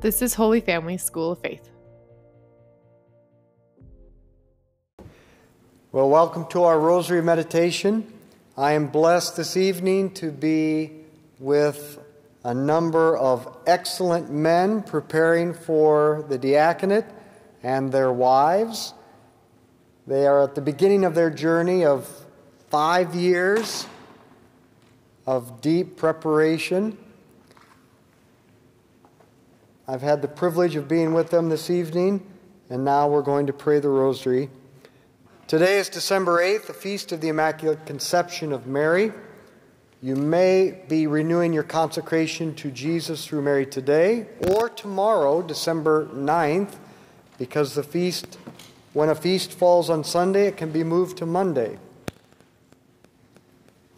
This is Holy Family School of Faith. Well, welcome to our Rosary Meditation. I am blessed this evening to be with a number of excellent men preparing for the diaconate and their wives. They are at the beginning of their journey of five years of deep preparation. I've had the privilege of being with them this evening, and now we're going to pray the Rosary. Today is December 8th, the feast of the Immaculate Conception of Mary. You may be renewing your consecration to Jesus through Mary today or tomorrow, December 9th, because the feast, when a feast falls on Sunday, it can be moved to Monday.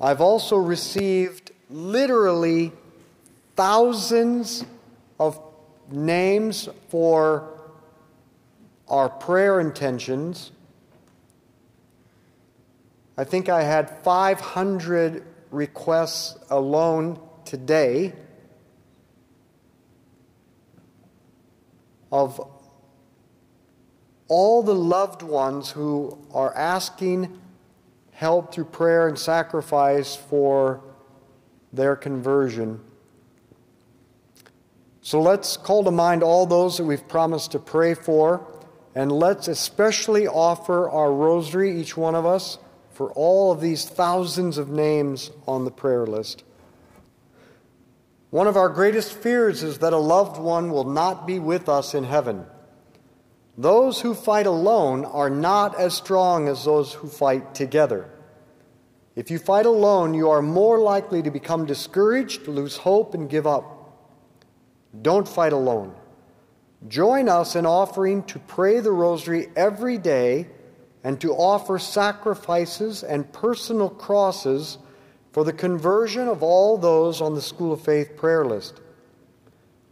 I've also received literally thousands of names for our prayer intentions I think I had 500 requests alone today of all the loved ones who are asking help through prayer and sacrifice for their conversion. So let's call to mind all those that we've promised to pray for, and let's especially offer our rosary, each one of us for all of these thousands of names on the prayer list. One of our greatest fears is that a loved one will not be with us in heaven. Those who fight alone are not as strong as those who fight together. If you fight alone, you are more likely to become discouraged, lose hope, and give up. Don't fight alone. Join us in offering to pray the rosary every day and to offer sacrifices and personal crosses for the conversion of all those on the School of Faith prayer list.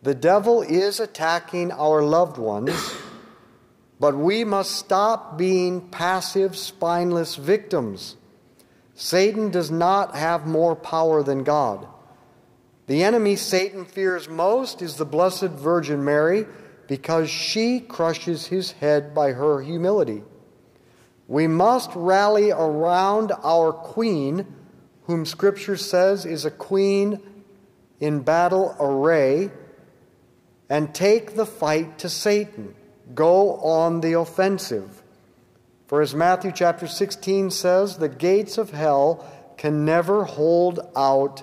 The devil is attacking our loved ones, but we must stop being passive, spineless victims. Satan does not have more power than God. The enemy Satan fears most is the Blessed Virgin Mary because she crushes his head by her humility. We must rally around our queen, whom Scripture says is a queen in battle array, and take the fight to Satan. Go on the offensive. For as Matthew chapter 16 says, the gates of hell can never hold out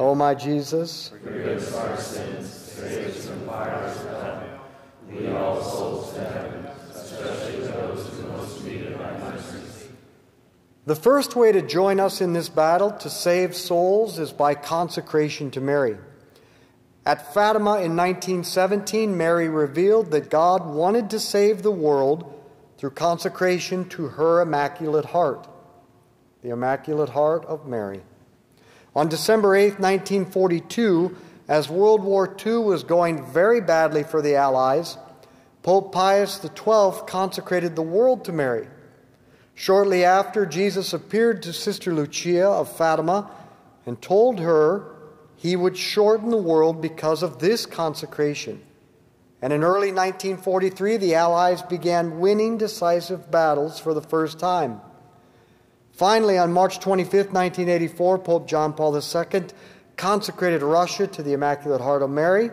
O my Jesus, Forgive us our sins, save us from fires of hell. Lead all souls to heaven, especially those who most need the first way to join us in this battle to save souls is by consecration to Mary. At Fatima in 1917, Mary revealed that God wanted to save the world through consecration to her Immaculate Heart, the Immaculate Heart of Mary. On December 8, 1942, as World War II was going very badly for the Allies, Pope Pius XII consecrated the world to Mary. Shortly after, Jesus appeared to Sister Lucia of Fatima and told her he would shorten the world because of this consecration. And in early 1943, the Allies began winning decisive battles for the first time. Finally, on March 25, 1984, Pope John Paul II consecrated Russia to the Immaculate Heart of Mary.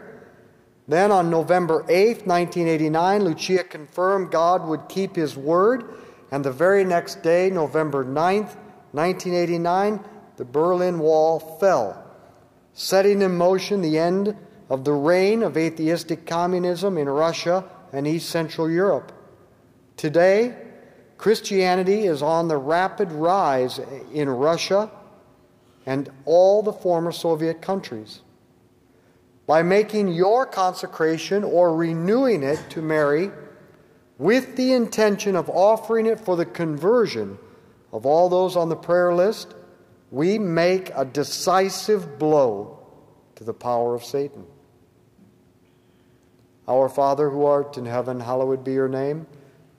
Then on November 8, 1989, Lucia confirmed God would keep his word, and the very next day, November 9, 1989, the Berlin Wall fell, setting in motion the end of the reign of atheistic communism in Russia and East Central Europe. Today, Christianity is on the rapid rise in Russia and all the former Soviet countries. By making your consecration or renewing it to Mary with the intention of offering it for the conversion of all those on the prayer list, we make a decisive blow to the power of Satan. Our Father who art in heaven, hallowed be your name.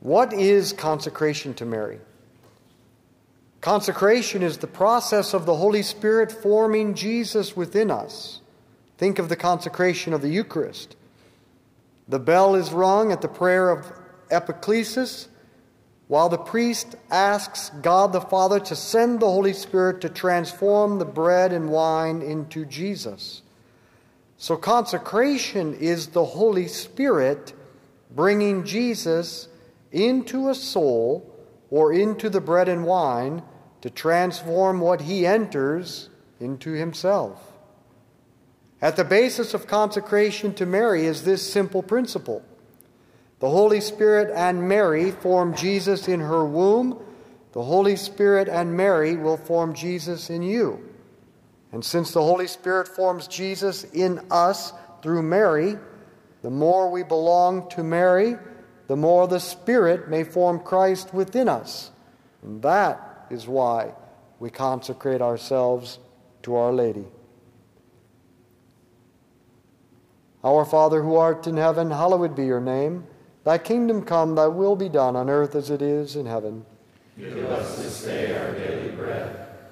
what is consecration to Mary? Consecration is the process of the Holy Spirit forming Jesus within us. Think of the consecration of the Eucharist. The bell is rung at the prayer of epiclesis, while the priest asks God the Father to send the Holy Spirit to transform the bread and wine into Jesus. So, consecration is the Holy Spirit bringing Jesus into a soul or into the bread and wine to transform what he enters into himself. At the basis of consecration to Mary is this simple principle the Holy Spirit and Mary form Jesus in her womb. The Holy Spirit and Mary will form Jesus in you. And since the Holy Spirit forms Jesus in us through Mary, the more we belong to Mary, the more the Spirit may form Christ within us. And that is why we consecrate ourselves to Our Lady. Our Father who art in heaven, hallowed be your name. Thy kingdom come, thy will be done on earth as it is in heaven. Give us this day our daily bread,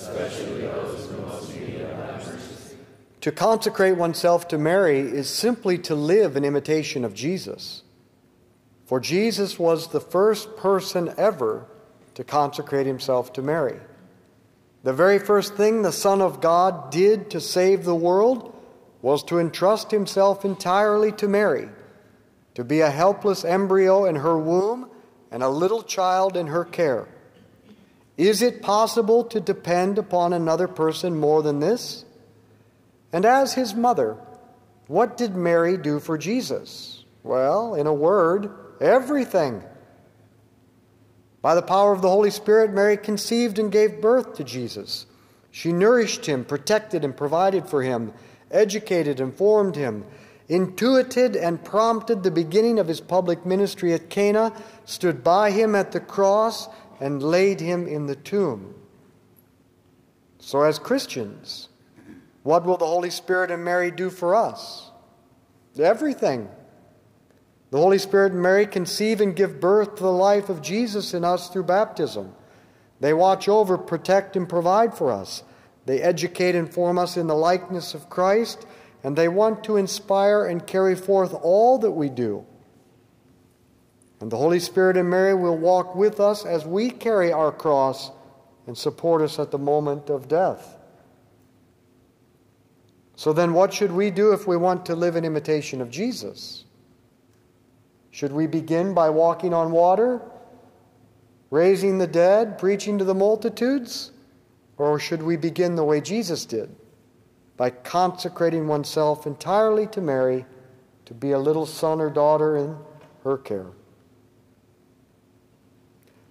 especially those most need of thy mercy. to consecrate oneself to Mary is simply to live in imitation of Jesus. For Jesus was the first person ever to consecrate himself to Mary. The very first thing the Son of God did to save the world was to entrust himself entirely to Mary, to be a helpless embryo in her womb and a little child in her care. Is it possible to depend upon another person more than this? And as his mother, what did Mary do for Jesus? Well, in a word, everything. By the power of the Holy Spirit, Mary conceived and gave birth to Jesus. She nourished him, protected and provided for him, educated and formed him, intuited and prompted the beginning of his public ministry at Cana, stood by him at the cross, and laid him in the tomb. So, as Christians, what will the Holy Spirit and Mary do for us? Everything. The Holy Spirit and Mary conceive and give birth to the life of Jesus in us through baptism. They watch over, protect, and provide for us. They educate and form us in the likeness of Christ, and they want to inspire and carry forth all that we do. And the Holy Spirit and Mary will walk with us as we carry our cross and support us at the moment of death. So then, what should we do if we want to live in imitation of Jesus? Should we begin by walking on water, raising the dead, preaching to the multitudes? Or should we begin the way Jesus did, by consecrating oneself entirely to Mary to be a little son or daughter in her care?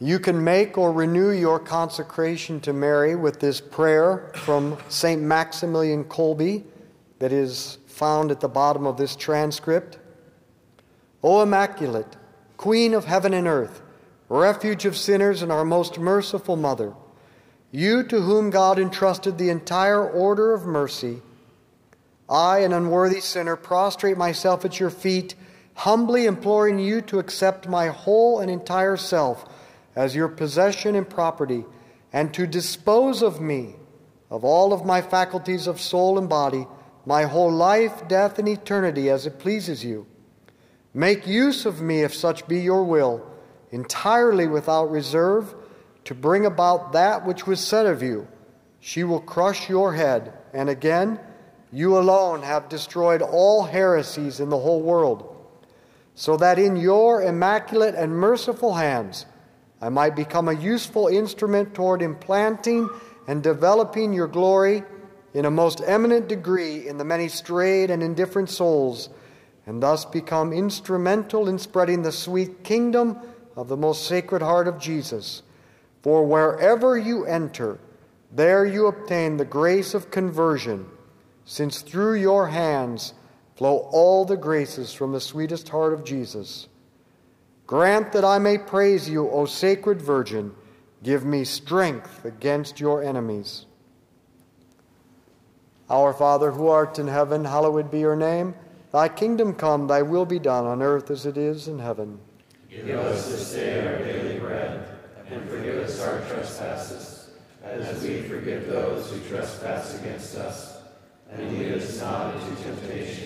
you can make or renew your consecration to Mary with this prayer from St. Maximilian Kolbe that is found at the bottom of this transcript. O Immaculate, Queen of heaven and earth, refuge of sinners and our most merciful Mother, you to whom God entrusted the entire order of mercy, I, an unworthy sinner, prostrate myself at your feet, humbly imploring you to accept my whole and entire self as your possession and property, and to dispose of me of all of my faculties of soul and body, my whole life, death, and eternity as it pleases you. Make use of me, if such be your will, entirely without reserve, to bring about that which was said of you. She will crush your head, and again, you alone have destroyed all heresies in the whole world, so that in your immaculate and merciful hands I might become a useful instrument toward implanting and developing your glory in a most eminent degree in the many strayed and indifferent souls, and thus become instrumental in spreading the sweet kingdom of the most sacred heart of Jesus. For wherever you enter, there you obtain the grace of conversion, since through your hands flow all the graces from the sweetest heart of Jesus. Grant that I may praise you, O sacred Virgin. Give me strength against your enemies. Our Father, who art in heaven, hallowed be your name. Thy kingdom come, thy will be done on earth as it is in heaven. Give us this day our daily bread, and forgive us our trespasses, as we forgive those who trespass against us. And lead us not into temptation,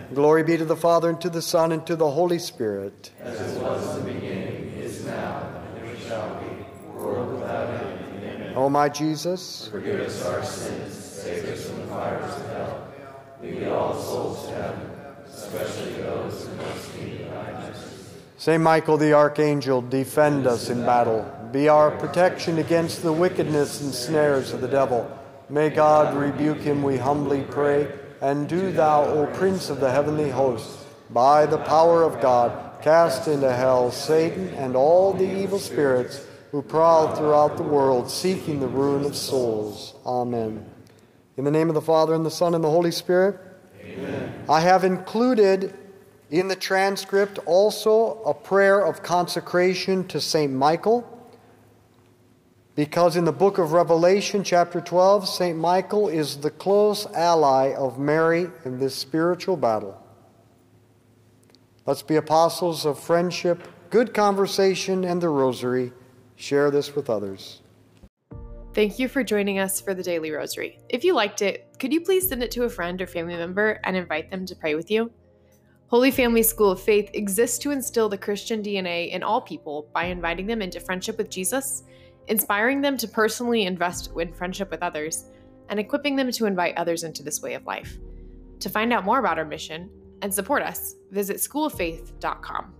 Glory be to the Father, and to the Son, and to the Holy Spirit. As it was in the beginning, is now, and ever shall be, world without end. Amen. O my Jesus, Forgive us our sins, save us from the fires of hell. Lead all souls to heaven, especially those in most need of thy mercy. Saint Michael the Archangel, defend us in battle. Be our protection against the wickedness and snares of the devil. May God rebuke him, we humbly pray. And do thou, O Prince of the heavenly host, by the power of God, cast into hell Satan and all the evil spirits who prowl throughout the world, seeking the ruin of souls. Amen. In the name of the Father, and the Son, and the Holy Spirit, Amen. I have included in the transcript also a prayer of consecration to St. Michael. Because in the book of Revelation, chapter 12, St. Michael is the close ally of Mary in this spiritual battle. Let's be apostles of friendship, good conversation, and the rosary. Share this with others. Thank you for joining us for the Daily Rosary. If you liked it, could you please send it to a friend or family member and invite them to pray with you? Holy Family School of Faith exists to instill the Christian DNA in all people by inviting them into friendship with Jesus inspiring them to personally invest in friendship with others, and equipping them to invite others into this way of life. To find out more about our mission and support us, visit schooloffaith.com.